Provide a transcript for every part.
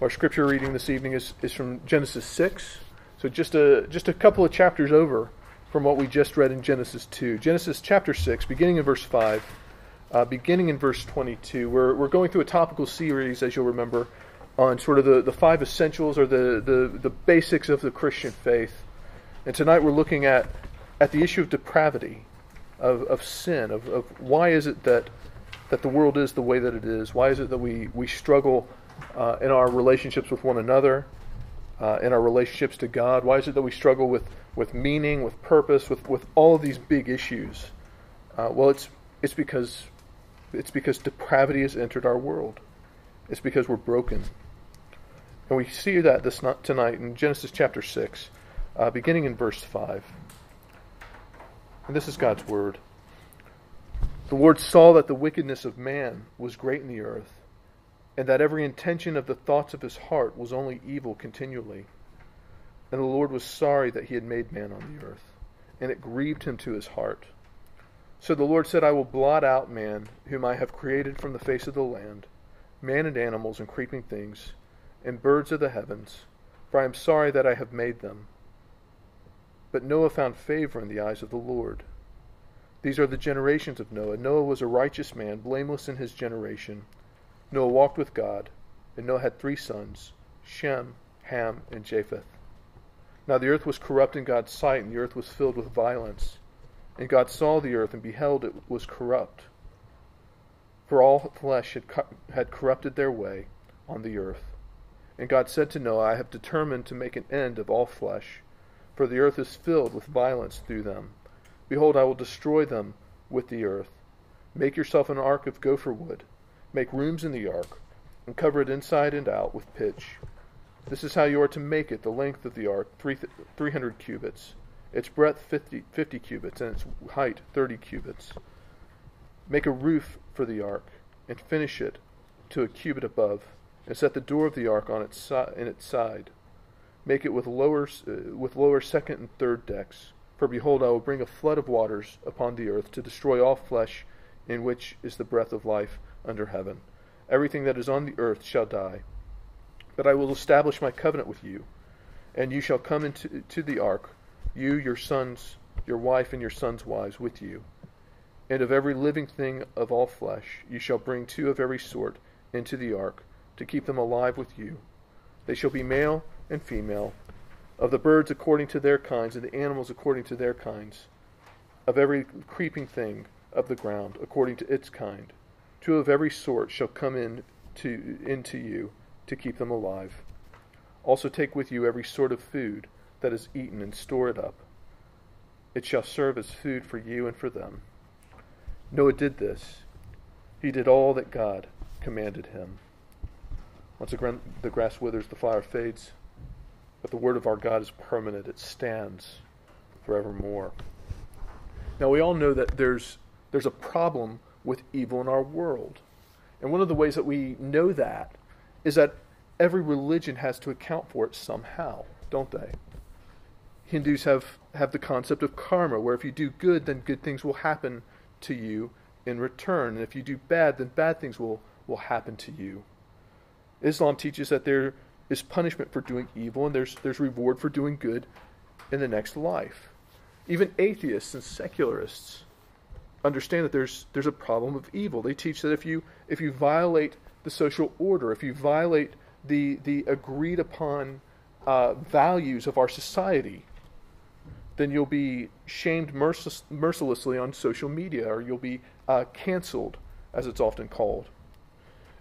Our scripture reading this evening is, is from Genesis 6. So just a, just a couple of chapters over from what we just read in Genesis 2. Genesis chapter 6, beginning in verse 5, uh, beginning in verse 22. We're, we're going through a topical series, as you'll remember, on sort of the, the five essentials or the, the, the basics of the Christian faith. And tonight we're looking at, at the issue of depravity, of, of sin, of, of why is it that, that the world is the way that it is? Why is it that we, we struggle uh, in our relationships with one another, uh, in our relationships to God? Why is it that we struggle with with meaning, with purpose, with, with all of these big issues? Uh, well, it's, it's, because, it's because depravity has entered our world. It's because we're broken. And we see that this not tonight in Genesis chapter 6, uh, beginning in verse 5. And this is God's word. The Lord saw that the wickedness of man was great in the earth, and that every intention of the thoughts of his heart was only evil continually. And the Lord was sorry that he had made man on the earth, and it grieved him to his heart. So the Lord said, I will blot out man, whom I have created from the face of the land, man and animals and creeping things, and birds of the heavens, for I am sorry that I have made them. But Noah found favor in the eyes of the Lord. These are the generations of Noah. Noah was a righteous man, blameless in his generation. Noah walked with God, and Noah had three sons Shem, Ham, and Japheth. Now the earth was corrupt in God's sight, and the earth was filled with violence. And God saw the earth and beheld it was corrupt. For all flesh had, had corrupted their way on the earth. And God said to Noah, I have determined to make an end of all flesh, for the earth is filled with violence through them. Behold, I will destroy them with the earth. Make yourself an ark of gopher wood. Make rooms in the ark, and cover it inside and out with pitch. This is how you are to make it the length of the ark, 300 cubits, its breadth 50, 50 cubits, and its height 30 cubits. Make a roof for the ark, and finish it to a cubit above, and set the door of the ark on its si- in its side. Make it with lower, uh, with lower second and third decks. For behold, I will bring a flood of waters upon the earth to destroy all flesh in which is the breath of life under heaven. Everything that is on the earth shall die. But I will establish my covenant with you, and you shall come into to the ark, you, your sons, your wife, and your sons' wives with you. And of every living thing of all flesh you shall bring two of every sort into the ark, to keep them alive with you. They shall be male and female, of the birds according to their kinds, and the animals according to their kinds, of every creeping thing of the ground according to its kind. Two of every sort shall come in to, into you to keep them alive. Also take with you every sort of food that is eaten and store it up. It shall serve as food for you and for them. Noah did this. He did all that God commanded him. Once again the grass withers, the flower fades, but the word of our God is permanent. It stands forevermore. Now we all know that there's there's a problem with evil in our world. And one of the ways that we know that is that every religion has to account for it somehow, don't they? Hindus have, have the concept of karma, where if you do good, then good things will happen to you in return. And if you do bad, then bad things will, will happen to you. Islam teaches that there is punishment for doing evil and there's, there's reward for doing good in the next life. Even atheists and secularists understand that there's, there's a problem of evil. They teach that if you, if you violate the social order, if you violate the, the agreed upon uh, values of our society, then you'll be shamed mercil- mercilessly on social media or you'll be uh, canceled, as it's often called.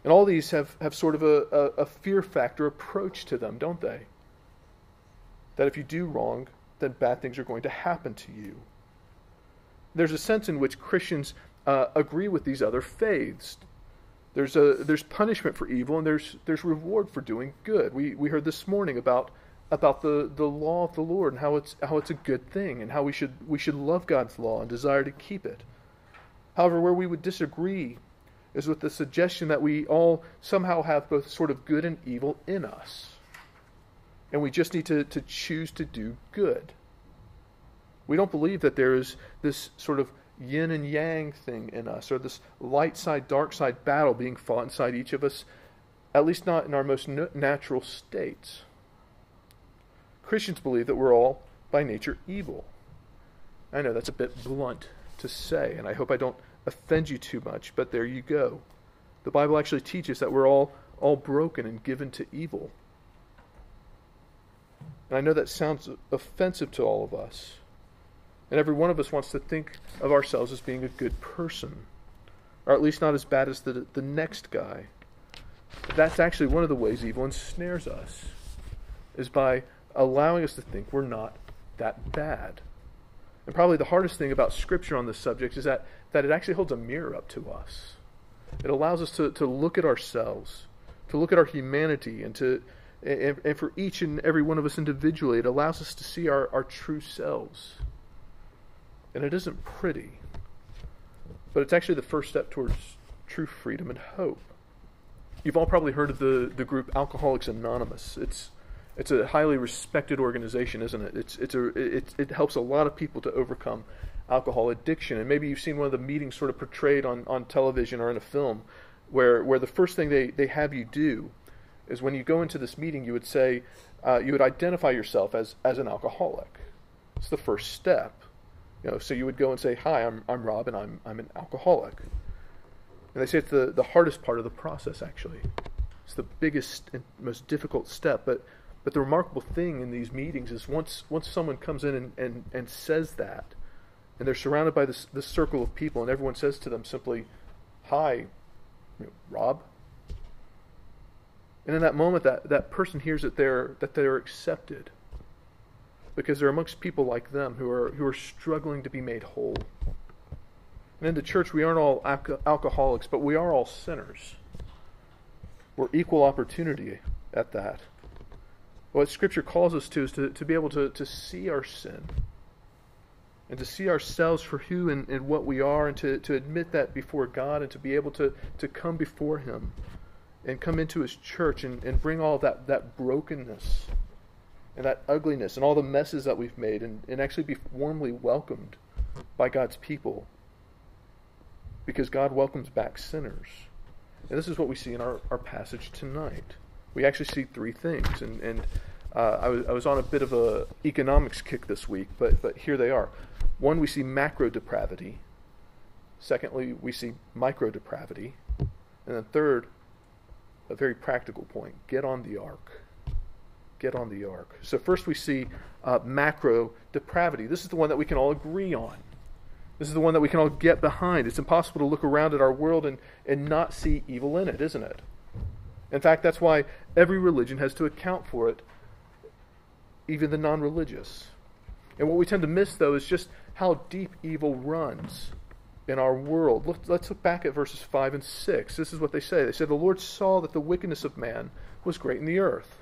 And all these have, have sort of a, a, a fear factor approach to them, don't they? That if you do wrong, then bad things are going to happen to you. There's a sense in which Christians uh, agree with these other faiths. There's a there's punishment for evil and there's there's reward for doing good. We we heard this morning about about the, the law of the Lord and how it's how it's a good thing and how we should we should love God's law and desire to keep it. However, where we would disagree is with the suggestion that we all somehow have both sort of good and evil in us. And we just need to, to choose to do good. We don't believe that there is this sort of yin and yang thing in us, or this light side, dark side battle being fought inside each of us at least not in our most natural states. Christians believe that we're all, by nature, evil. I know that's a bit blunt to say, and I hope I don't offend you too much, but there you go. The Bible actually teaches that we're all, all broken and given to evil. And I know that sounds offensive to all of us. And every one of us wants to think of ourselves as being a good person, or at least not as bad as the, the next guy. But that's actually one of the ways evil ensnares us, is by allowing us to think we're not that bad. And probably the hardest thing about Scripture on this subject is that, that it actually holds a mirror up to us. It allows us to, to look at ourselves, to look at our humanity, and to and, and for each and every one of us individually, it allows us to see our, our true selves. And it isn't pretty, but it's actually the first step towards true freedom and hope. You've all probably heard of the, the group Alcoholics Anonymous. It's it's a highly respected organization, isn't it? It's it's a it, it helps a lot of people to overcome alcohol addiction. And maybe you've seen one of the meetings sort of portrayed on, on television or in a film where where the first thing they, they have you do is when you go into this meeting, you would say, uh, you would identify yourself as, as an alcoholic. It's the first step. You know, so you would go and say, Hi, I'm, I'm Rob, and I'm, I'm an alcoholic. And they say it's the, the hardest part of the process, actually. It's the biggest and most difficult step. But, but the remarkable thing in these meetings is once, once someone comes in and, and, and says that, and they're surrounded by this, this circle of people, and everyone says to them simply, Hi, you know, Rob, and in that moment, that, that person hears that they're, that they're accepted because they're amongst people like them who are, who are struggling to be made whole. And in the church, we aren't all alco- alcoholics, but we are all sinners. We're equal opportunity at that. What Scripture calls us to is to, to be able to, to see our sin and to see ourselves for who and, and what we are and to, to admit that before God and to be able to, to come before Him and come into his church and, and bring all that, that brokenness and that ugliness and all the messes that we've made and, and actually be warmly welcomed by God's people. Because God welcomes back sinners. And this is what we see in our, our passage tonight. We actually see three things. And, and uh, I, was, I was on a bit of a economics kick this week, but, but here they are. One, we see macro depravity. Secondly, we see micro depravity. And then third, a very practical point get on the ark. Get on the ark. So, first we see uh, macro depravity. This is the one that we can all agree on. This is the one that we can all get behind. It's impossible to look around at our world and, and not see evil in it, isn't it? In fact, that's why every religion has to account for it, even the non religious. And what we tend to miss, though, is just how deep evil runs in our world. Look, let's look back at verses 5 and 6. This is what they say. They say, The Lord saw that the wickedness of man was great in the earth,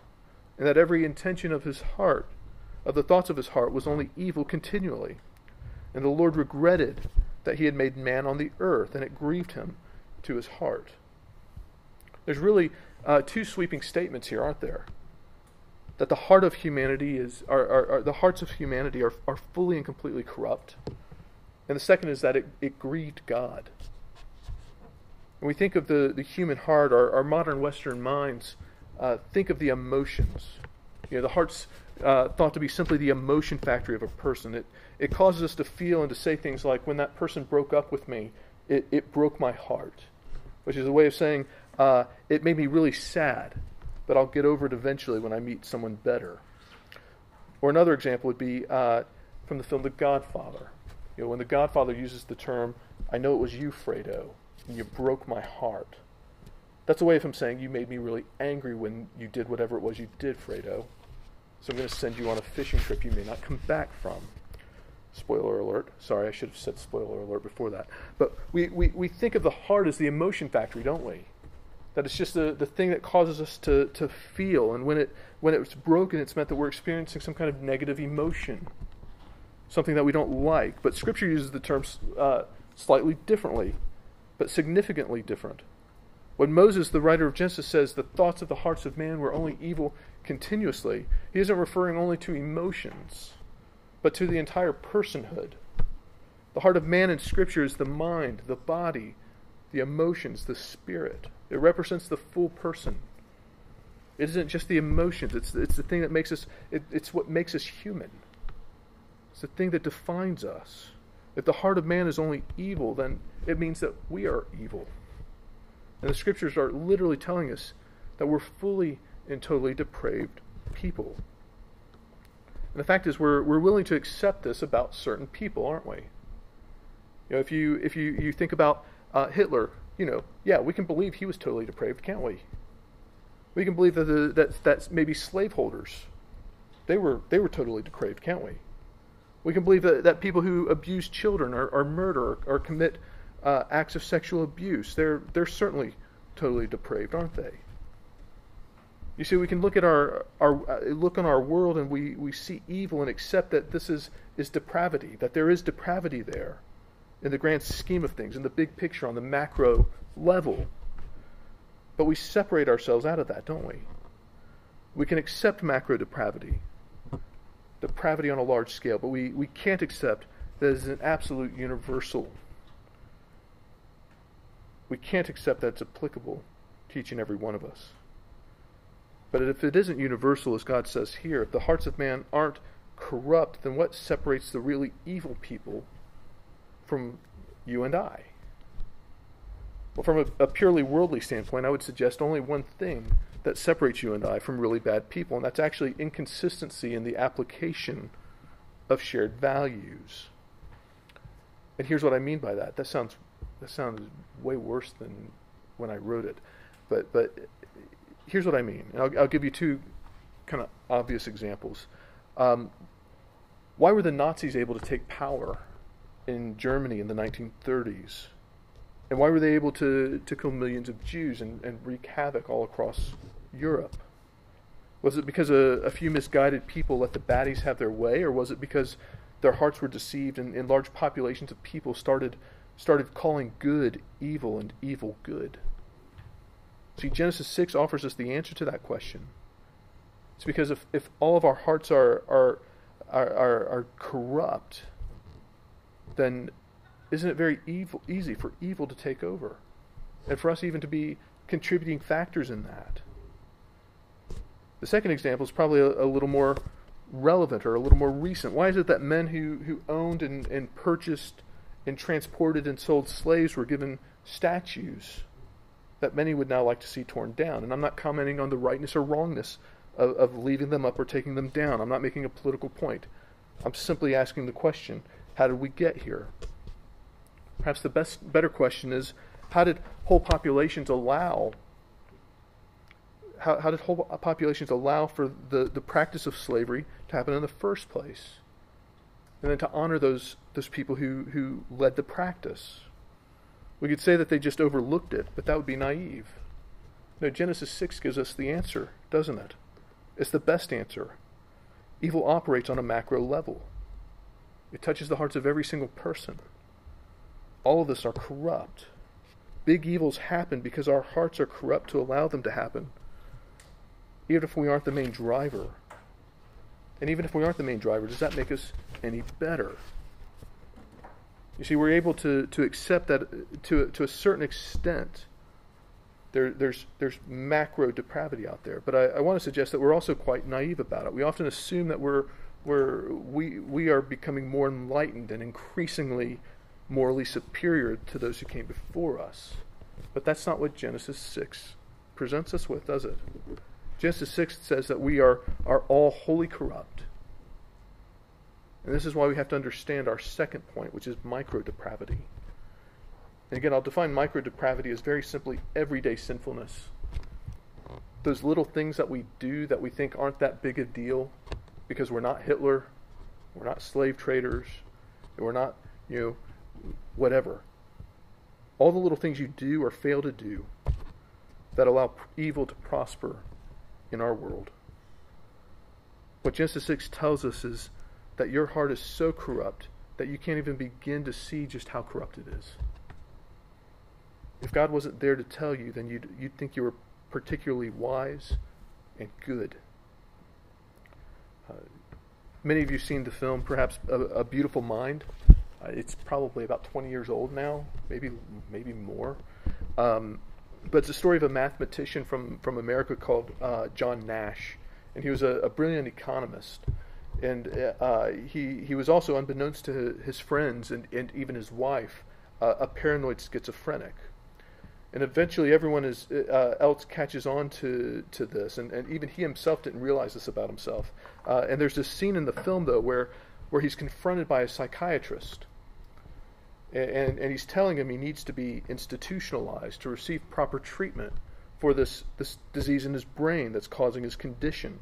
and that every intention of his heart, of the thoughts of his heart, was only evil continually. And the Lord regretted that he had made man on the earth, and it grieved him to his heart. There's really uh, two sweeping statements here, aren't there? That the heart of humanity is, are, are, are the hearts of humanity are, are fully and completely corrupt and the second is that it, it grieved God. When we think of the, the human heart, our, our modern Western minds uh, think of the emotions. You know, the heart's uh, thought to be simply the emotion factory of a person. It, it causes us to feel and to say things like, when that person broke up with me, it, it broke my heart, which is a way of saying, uh, it made me really sad, but I'll get over it eventually when I meet someone better. Or another example would be uh, from the film The Godfather. You know, when the Godfather uses the term, I know it was you, Fredo, and you broke my heart. That's a way of him saying, You made me really angry when you did whatever it was you did, Fredo. So I'm going to send you on a fishing trip you may not come back from. Spoiler alert. Sorry, I should have said spoiler alert before that. But we, we, we think of the heart as the emotion factory, don't we? That it's just the, the thing that causes us to, to feel. And when, it, when it's broken, it's meant that we're experiencing some kind of negative emotion something that we don't like. But Scripture uses the term uh, slightly differently, but significantly different. When Moses, the writer of Genesis, says the thoughts of the hearts of man were only evil continuously, he isn't referring only to emotions, but to the entire personhood. The heart of man in Scripture is the mind, the body, the emotions, the spirit. It represents the full person. It isn't just the emotions. It's, it's the thing that makes us, it, it's what makes us human. It's the thing that defines us. If the heart of man is only evil, then it means that we are evil. And the scriptures are literally telling us that we're fully and totally depraved people. And the fact is, we're, we're willing to accept this about certain people, aren't we? You know, if you if you, you think about uh, Hitler, you know, yeah, we can believe he was totally depraved, can't we? We can believe that the, that maybe slaveholders, they were they were totally depraved, can't we? We can believe that, that people who abuse children or, or murder or, or commit uh, acts of sexual abuse, they're they're certainly totally depraved, aren't they? You see, we can look at our, our uh, look on our world and we, we see evil and accept that this is, is depravity, that there is depravity there in the grand scheme of things, in the big picture, on the macro level. But we separate ourselves out of that, don't we? We can accept macro depravity, depravity on a large scale, but we, we can't accept that it's an absolute universal. We can't accept that it's applicable to each and every one of us. But if it isn't universal, as God says here, if the hearts of man aren't corrupt, then what separates the really evil people from you and I? Well, from a, a, purely worldly standpoint, I would suggest only one thing that separates you and I from really bad people, and that's actually inconsistency in the application of shared values. And here's what I mean by that. That sounds that sounds way worse than when I wrote it, but but here's what I mean. And I'll, I'll, give you two kind of obvious examples. Um, why were the Nazis able to take power in Germany in the 1930s? And why were they able to, to kill millions of Jews and, and wreak havoc all across Europe? Was it because a, a, few misguided people let the baddies have their way, or was it because their hearts were deceived and, and large populations of people started started calling good evil and evil good? See, Genesis 6 offers us the answer to that question. It's because if, if all of our hearts are, are, are, are, are corrupt, then isn't it very evil, easy for evil to take over? And for us even to be contributing factors in that. The second example is probably a, a little more relevant or a little more recent. Why is it that men who, who owned and, and purchased and transported and sold slaves were given statues that many would now like to see torn down. And I'm not commenting on the rightness or wrongness of, of leaving them up or taking them down. I'm not making a political point. I'm simply asking the question how did we get here? Perhaps the best, better question is how did whole populations allow how, how did whole populations allow for the, the practice of slavery to happen in the first place? And then to honor those those people who, who led the practice. We could say that they just overlooked it, but that would be naive. No, Genesis 6 gives us the answer, doesn't it? It's the best answer. Evil operates on a macro level, it touches the hearts of every single person. All of us are corrupt. Big evils happen because our hearts are corrupt to allow them to happen, even if we aren't the main driver. And even if we aren't the main driver, does that make us any better? You see, we're able to, to accept that to, to a certain extent. There, there's, there's macro depravity out there. But I, I want to suggest that we're also quite naive about it. We often assume that we're, we're, we, we are becoming more enlightened and increasingly morally superior to those who came before us. But that's not what Genesis 6 presents us with, does it? Genesis 6 says that we are, are all wholly corrupt and this is why we have to understand our second point, which is micro depravity. And again, I'll define micro depravity as very simply everyday sinfulness. Those little things that we do that we think aren't that big a deal because we're not Hitler, we're not slave traders, we're not, you know, whatever. All the little things you do or fail to do that allow evil to prosper in our world. What Genesis 6 tells us is that your heart is so corrupt that you can't even begin to see just how corrupt it is. If God wasn't there to tell you, then you'd, you'd think you were particularly wise and good. Uh, many of you've seen the film, perhaps A, a Beautiful Mind. Uh, it's probably about 20 years old now, maybe maybe more. Um, but it's a story of a mathematician from, from America called uh, John Nash. And he was a, a brilliant economist. And uh, he, he was also, unbeknownst to his friends and, and even his wife, uh, a paranoid schizophrenic. And eventually, everyone is, uh, else catches on to, to this, and, and even he himself didn't realize this about himself. Uh, and there's this scene in the film, though, where, where he's confronted by a psychiatrist and, and he's telling him he needs to be institutionalized to receive proper treatment for this, this disease in his brain that's causing his condition.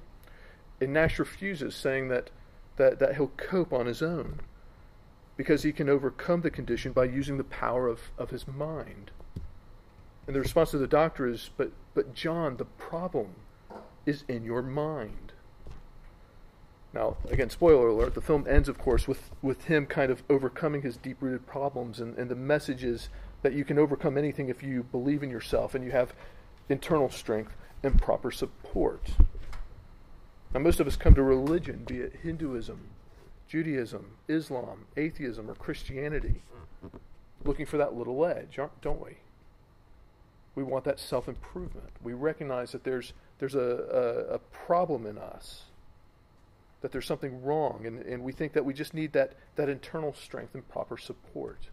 And Nash refuses, saying that, that, that he'll cope on his own because he can overcome the condition by using the power of, of his mind. And the response of the doctor is, but, but John, the problem is in your mind. Now, again, spoiler alert, the film ends, of course, with, with him kind of overcoming his deep rooted problems. And, and the message is that you can overcome anything if you believe in yourself and you have internal strength and proper support. Now, most of us come to religion, be it Hinduism, Judaism, Islam, atheism, or Christianity, looking for that little edge, don't we? We want that self improvement. We recognize that there's, there's a, a, a problem in us that there's something wrong, and, and we think that we just need that, that internal strength and proper support.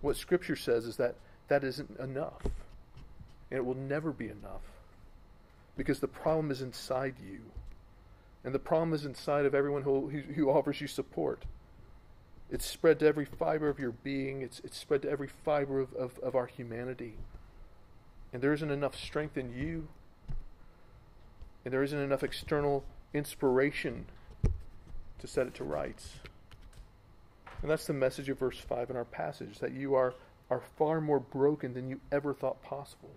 What Scripture says is that that isn't enough, and it will never be enough, because the problem is inside you, and the problem is inside of everyone who, who, who offers you support. It's spread to every fiber of your being, it's, it's spread to every fiber of, of, of our humanity. And there isn't enough strength in you, and there isn't enough external inspiration to set it to rights. And that's the message of verse 5 in our passage that you are, are far more broken than you ever thought possible.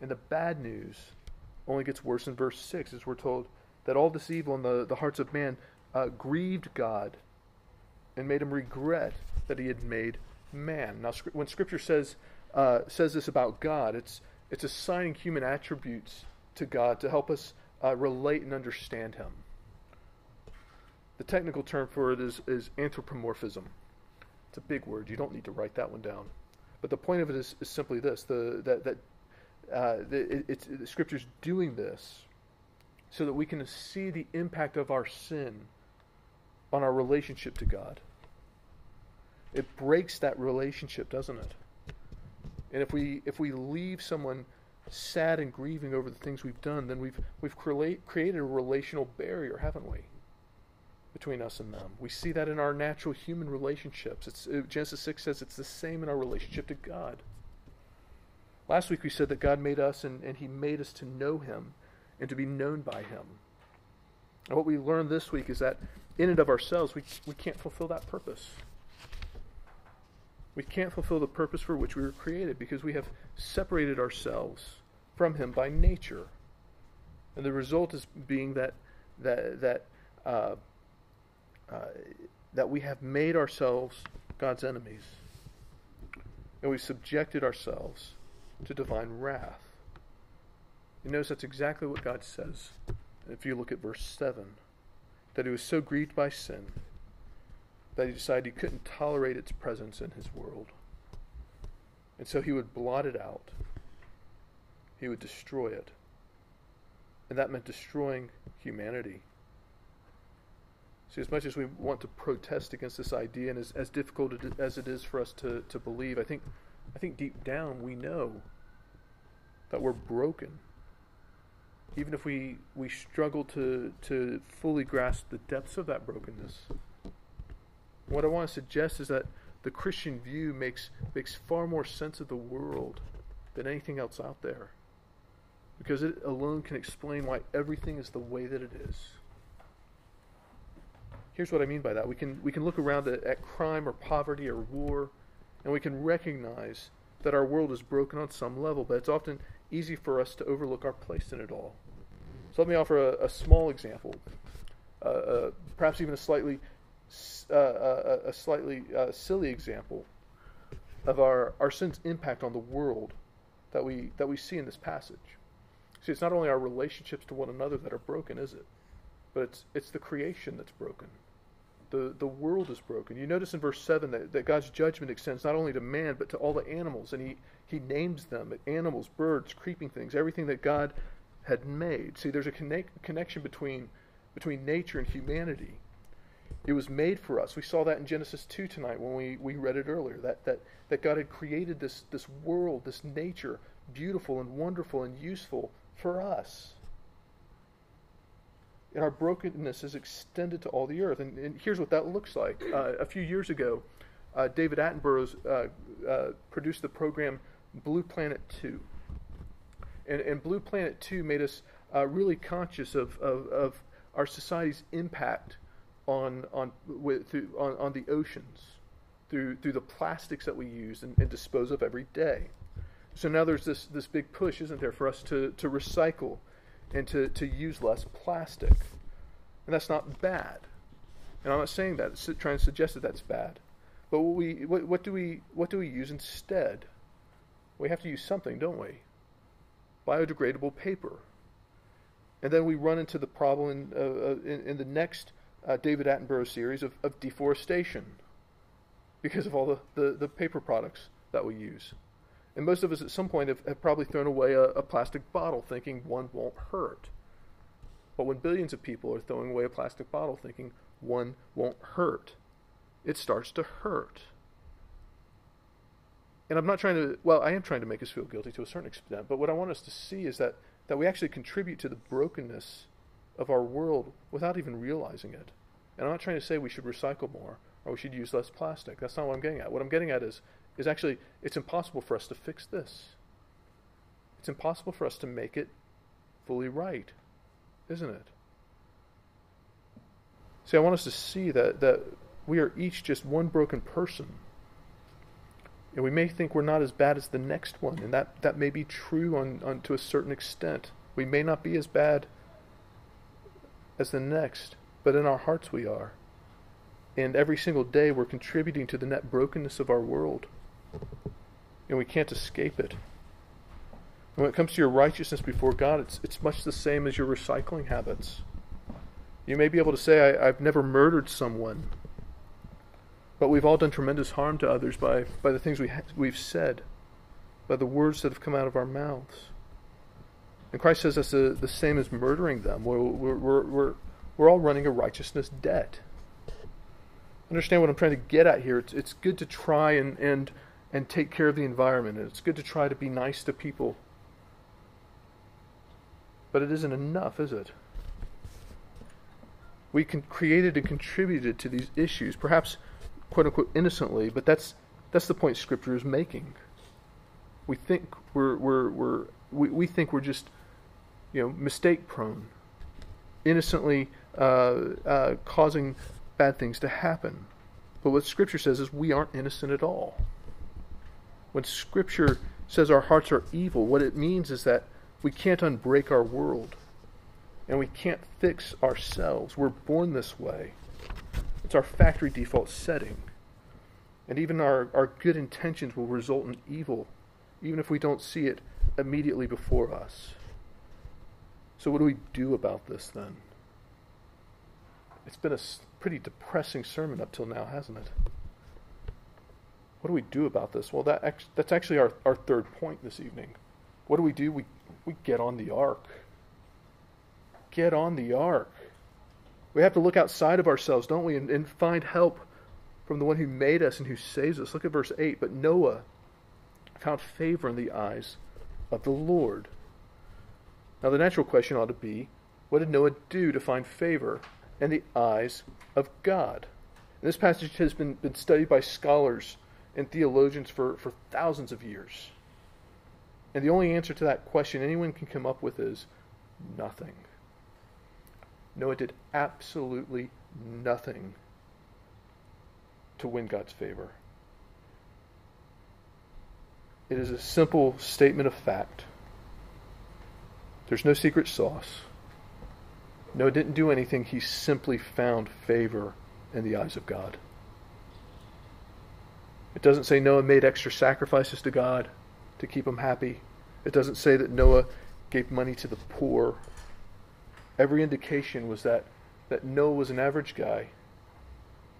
And the bad news only gets worse in verse 6 as we're told that all this evil in the, the hearts of man uh, grieved God and made him regret that he had made man. Now, when Scripture says, uh, says this about God, it's, it's assigning human attributes to God to help us uh, relate and understand him. The technical term for it is, is anthropomorphism. It's a big word. You don't need to write that one down. But the point of it is, is simply this: the, that, that uh, it, it's, the Scripture's doing this so that we can see the impact of our sin on our relationship to God. It breaks that relationship, doesn't it? And if we if we leave someone sad and grieving over the things we've done, then we've we've created a relational barrier, haven't we? Between us and them, we see that in our natural human relationships. It's, uh, Genesis six says it's the same in our relationship to God. Last week we said that God made us and, and He made us to know Him and to be known by Him. And what we learned this week is that in and of ourselves we, we can't fulfill that purpose. We can't fulfill the purpose for which we were created because we have separated ourselves from Him by nature. And the result is being that that that uh, uh, that we have made ourselves God's enemies, and we subjected ourselves to divine wrath. You notice that's exactly what God says. If you look at verse seven, that He was so grieved by sin that he decided he couldn't tolerate its presence in his world. And so he would blot it out, he would destroy it. And that meant destroying humanity. See, as much as we want to protest against this idea, and as, as difficult as it is for us to, to believe, I think, I think deep down we know that we're broken. Even if we, we struggle to, to fully grasp the depths of that brokenness. What I want to suggest is that the Christian view makes, makes far more sense of the world than anything else out there. Because it alone can explain why everything is the way that it is. Here's what I mean by that. We can, we can look around at, at crime or poverty or war, and we can recognize that our world is broken on some level, but it's often easy for us to overlook our place in it all. So let me offer a, a small example, uh, uh, perhaps even a slightly uh, a, a, slightly uh, silly example of our, our sin's impact on the world that we that we see in this passage. See, it's not only our relationships to one another that are broken, is it? But it's it's the creation that's broken. The the world is broken. You notice in verse seven that, that God's judgment extends not only to man but to all the animals, and he He names them animals, birds, creeping things, everything that God had made. See, there's a connect, connection between, between nature and humanity. It was made for us. We saw that in Genesis 2 tonight when we, we read it earlier. That, that, that God had created this, this world, this nature, beautiful and wonderful and useful for us. And our brokenness is extended to all the earth. And, and here's what that looks like. Uh, a few years ago, uh, David Attenborough uh, uh, produced the program Blue Planet 2. And, and Blue Planet 2 made us uh, really conscious of, of, of, our society's impact on, on, with, through, on, on the oceans through, through the plastics that we use and, and dispose of every day. So now there's this, this big push, isn't there, for us to, to recycle and to, to use less plastic. And that's not bad. And I'm not saying that, it's trying to suggest that that's bad. But what, we, what, what, do we, what do we use instead? We have to use something, don't we? Biodegradable paper. And then we run into the problem in, uh, uh, in, in, the next uh, David Attenborough series of, of deforestation because of all the, the, the, paper products that we use. And most of us at some point have, have probably thrown away a, a plastic bottle thinking one won't hurt. But when billions of people are throwing away a plastic bottle thinking one won't hurt, it starts to hurt. And I'm not trying to, well, I am trying to make us feel guilty to a certain extent, but what I want us to see is that, that we actually contribute to the brokenness of our world without even realizing it. And I'm not trying to say we should recycle more or we should use less plastic. That's not what I'm getting at. What I'm getting at is, is actually, it's impossible for us to fix this. It's impossible for us to make it fully right, isn't it? See, I want us to see that, that we are each just one broken person. And we may think we're not as bad as the next one, and that, that may be true on, on to a certain extent. We may not be as bad as the next, but in our hearts we are. And every single day we're contributing to the net brokenness of our world. And we can't escape it. When it comes to your righteousness before God, it's, it's much the same as your recycling habits. You may be able to say, I, have never murdered someone, but we've all done tremendous harm to others by, by the things we ha- we've said, by the words that have come out of our mouths. And Christ says that's the, the same as murdering them. We're, we're, we're, we're all running a righteousness debt. Understand what I'm trying to get at here. It's, it's good to try and, and, and take care of the environment, and it's good to try to be nice to people. But it isn't enough, is it? We con- created and contributed to these issues, perhaps quote unquote innocently, but that's that's the point Scripture is making. We think we're we're, we're we, we think we're just you know mistake prone, innocently uh, uh, causing bad things to happen. But what Scripture says is we aren't innocent at all. When Scripture says our hearts are evil, what it means is that we can't unbreak our world and we can't fix ourselves. We're born this way. It's our factory default setting. And even our, our good intentions will result in evil, even if we don't see it immediately before us. So, what do we do about this then? It's been a pretty depressing sermon up till now, hasn't it? What do we do about this? Well, that that's actually our, our third point this evening. What do we do? We, we get on the ark. Get on the ark. We have to look outside of ourselves, don't we, and, and find help from the one who made us and who saves us. Look at verse 8. But Noah found favor in the eyes of the Lord. Now, the natural question ought to be what did Noah do to find favor in the eyes of God? And this passage has been, been studied by scholars and theologians for, for thousands of years. And the only answer to that question anyone can come up with is nothing. Noah did absolutely nothing to win God's favor. It is a simple statement of fact. There's no secret sauce. Noah didn't do anything, he simply found favor in the eyes of God. It doesn't say Noah made extra sacrifices to God to keep him happy. It doesn't say that Noah gave money to the poor every indication was that, that Noah was an average guy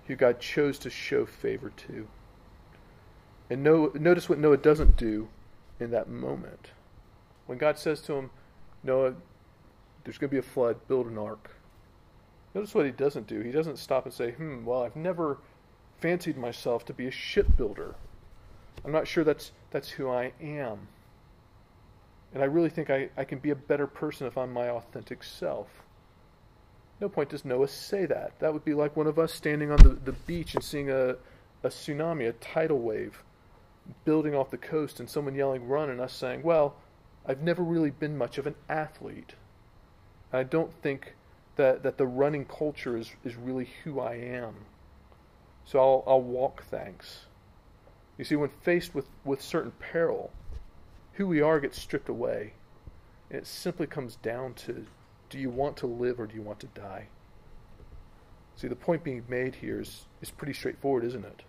who God chose to show favor to. And Noah, notice what Noah doesn't do in that moment. When God says to him, Noah, there's going to be a flood, build an ark. Notice what he doesn't do. He doesn't stop and say, hmm, well, I've never fancied myself to be a shipbuilder. I'm not sure that's, that's who I am. And I really think I, I can be a better person if I'm my authentic self. No point does Noah say that. That would be like one of us standing on the, the beach and seeing a, a tsunami, a tidal wave, building off the coast, and someone yelling, run, and us saying, well, I've never really been much of an athlete. I don't think that, that the running culture is, is really who I am. So I'll, I'll walk thanks. You see, when faced with, with certain peril, who we are gets stripped away. And it simply comes down to do you want to live or do you want to die? See, the point being made here is, is pretty straightforward, isn't it?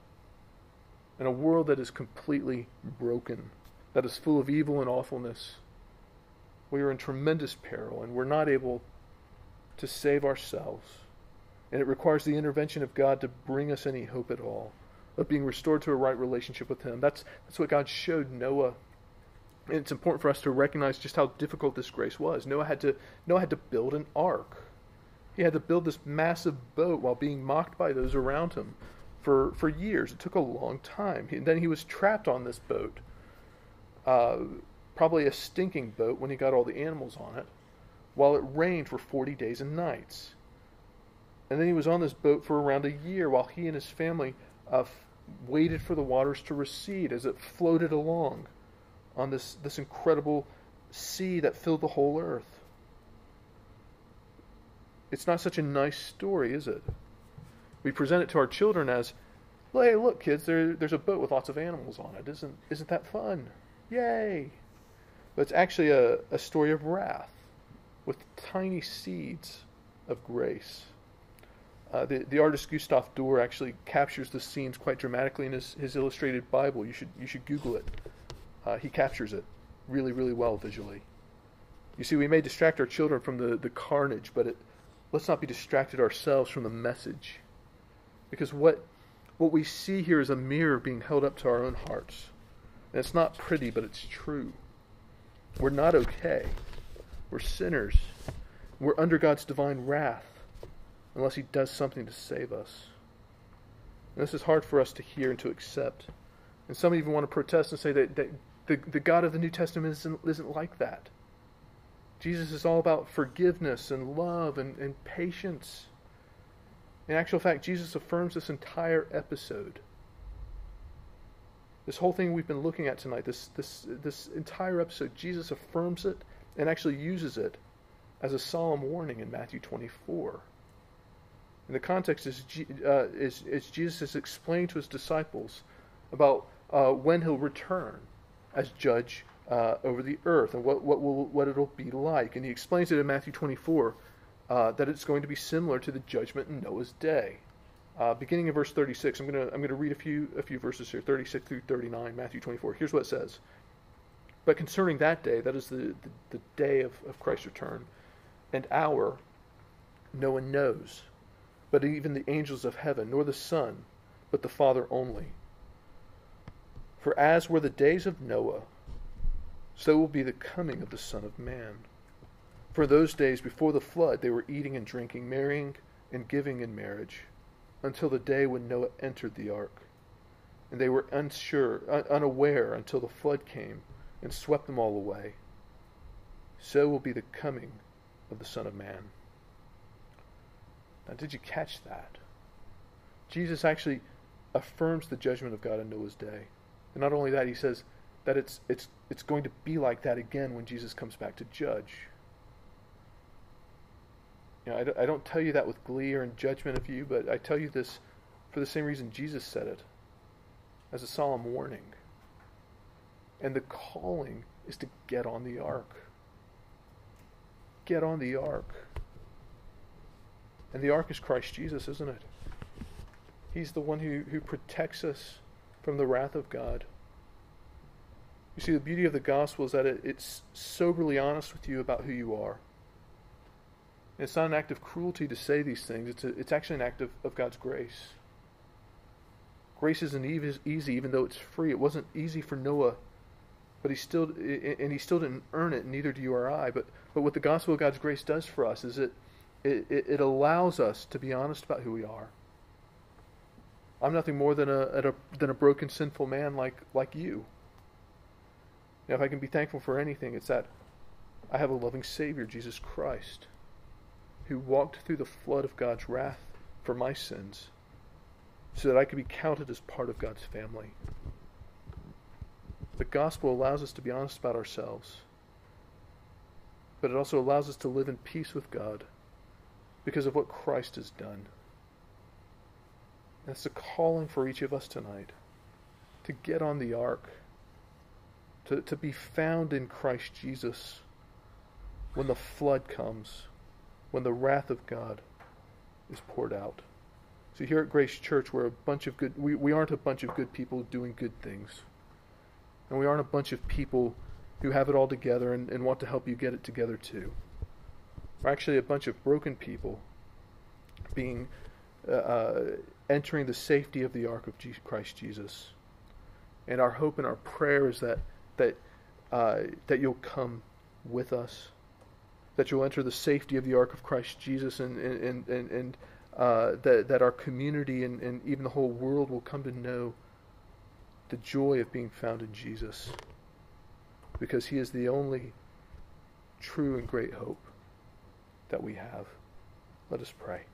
In a world that is completely broken, that is full of evil and awfulness, we are in tremendous peril and we're not able to save ourselves. And it requires the intervention of God to bring us any hope at all of being restored to a right relationship with Him. That's, that's what God showed Noah. And it's important for us to recognize just how difficult this grace was. Noah had to, Noah had to build an ark. He had to build this massive boat while being mocked by those around him for, for years. It took a long time. He, then he was trapped on this boat, uh, probably a stinking boat when he got all the animals on it, while it rained for 40 days and nights. And then he was on this boat for around a year while he and his family uh, waited for the waters to recede as it floated along on this, this incredible sea that filled the whole earth. It's not such a nice story, is it? We present it to our children as, hey, look, kids, there, there's a boat with lots of animals on it. Isn't, isn't that fun? Yay! But it's actually a, a story of wrath with tiny seeds of grace. Uh, the, the artist Gustave Doré actually captures the scenes quite dramatically in his, his illustrated Bible. You should, you should Google it. Uh, he captures it really, really well visually. You see, we may distract our children from the, the carnage, but it, let's not be distracted ourselves from the message. Because what, what we see here is a mirror being held up to our own hearts. And it's not pretty, but it's true. We're not okay. We're sinners. We're under God's divine wrath unless He does something to save us. And this is hard for us to hear and to accept. And some even want to protest and say that, that the, the God of the New Testament isn't, isn't like that. Jesus is all about forgiveness and love and, and patience. In actual fact, Jesus affirms this entire episode. This whole thing we've been looking at tonight, this, this, this entire episode, Jesus affirms it and actually uses it as a solemn warning in Matthew 24. And the context is, uh, is, is, Jesus is explaining to his disciples about uh, when he'll return as judge uh, over the earth and what, what, will, what it'll be like. And he explains it in Matthew 24 uh, that it's going to be similar to the judgment in Noah's day. Uh, beginning in verse 36, I'm going to I'm to read a few a few verses here, 36 through 39, Matthew 24. Here's what it says. But concerning that day, that is the, the, the day of, of Christ's return, and hour, no one knows but even the angels of heaven, nor the Son, but the Father only. For as were the days of Noah, so will be the coming of the Son of Man. For those days before the flood, they were eating and drinking, marrying and giving in marriage, until the day when Noah entered the ark. And they were unsure, unaware until the flood came and swept them all away. So will be the coming of the Son of Man. Now, did you catch that? Jesus actually affirms the judgment of God in Noah's day. And not only that, he says that it's, it's, it's going to be like that again when Jesus comes back to judge. You know, I, don't, I don't tell you that with glee or in judgment of you, but I tell you this for the same reason Jesus said it as a solemn warning. And the calling is to get on the ark. Get on the ark. And the ark is Christ Jesus, isn't it? He's the one who, who protects us from the wrath of God. You see, the beauty of the gospel is that it, it's soberly honest with you about who you are. And it's not an act of cruelty to say these things, it's, a, it's actually an act of, of God's grace. Grace isn't easy, even though it's free. It wasn't easy for Noah But he still, and he still didn't earn it, neither do you or I. But, but what the gospel of God's grace does for us is it, it, it allows us to be honest about who we are. I'm nothing more than a, a, than a broken, sinful man like, like you. Now, if I can be thankful for anything, it's that I have a loving Savior, Jesus Christ, who walked through the flood of God's wrath for my sins so that I could be counted as part of God's family. The gospel allows us to be honest about ourselves, but it also allows us to live in peace with God because of what Christ has done. That's the calling for each of us tonight to get on the ark, to, to be found in Christ Jesus when the flood comes, when the wrath of God is poured out. So here at Grace Church, we're a bunch of good we, we aren't a bunch of good people doing good things. And we aren't a bunch of people who have it all together and, and want to help you get it together too. We're actually a bunch of broken people being uh, uh entering the safety of the ark of Christ Jesus. And our hope and our prayer is that that uh, that you'll come with us, that you'll enter the safety of the ark of Christ Jesus, and and and, and uh, that that our community and, and even the whole world will come to know the joy of being found in Jesus, because He is the only true and great hope that we have. Let us pray.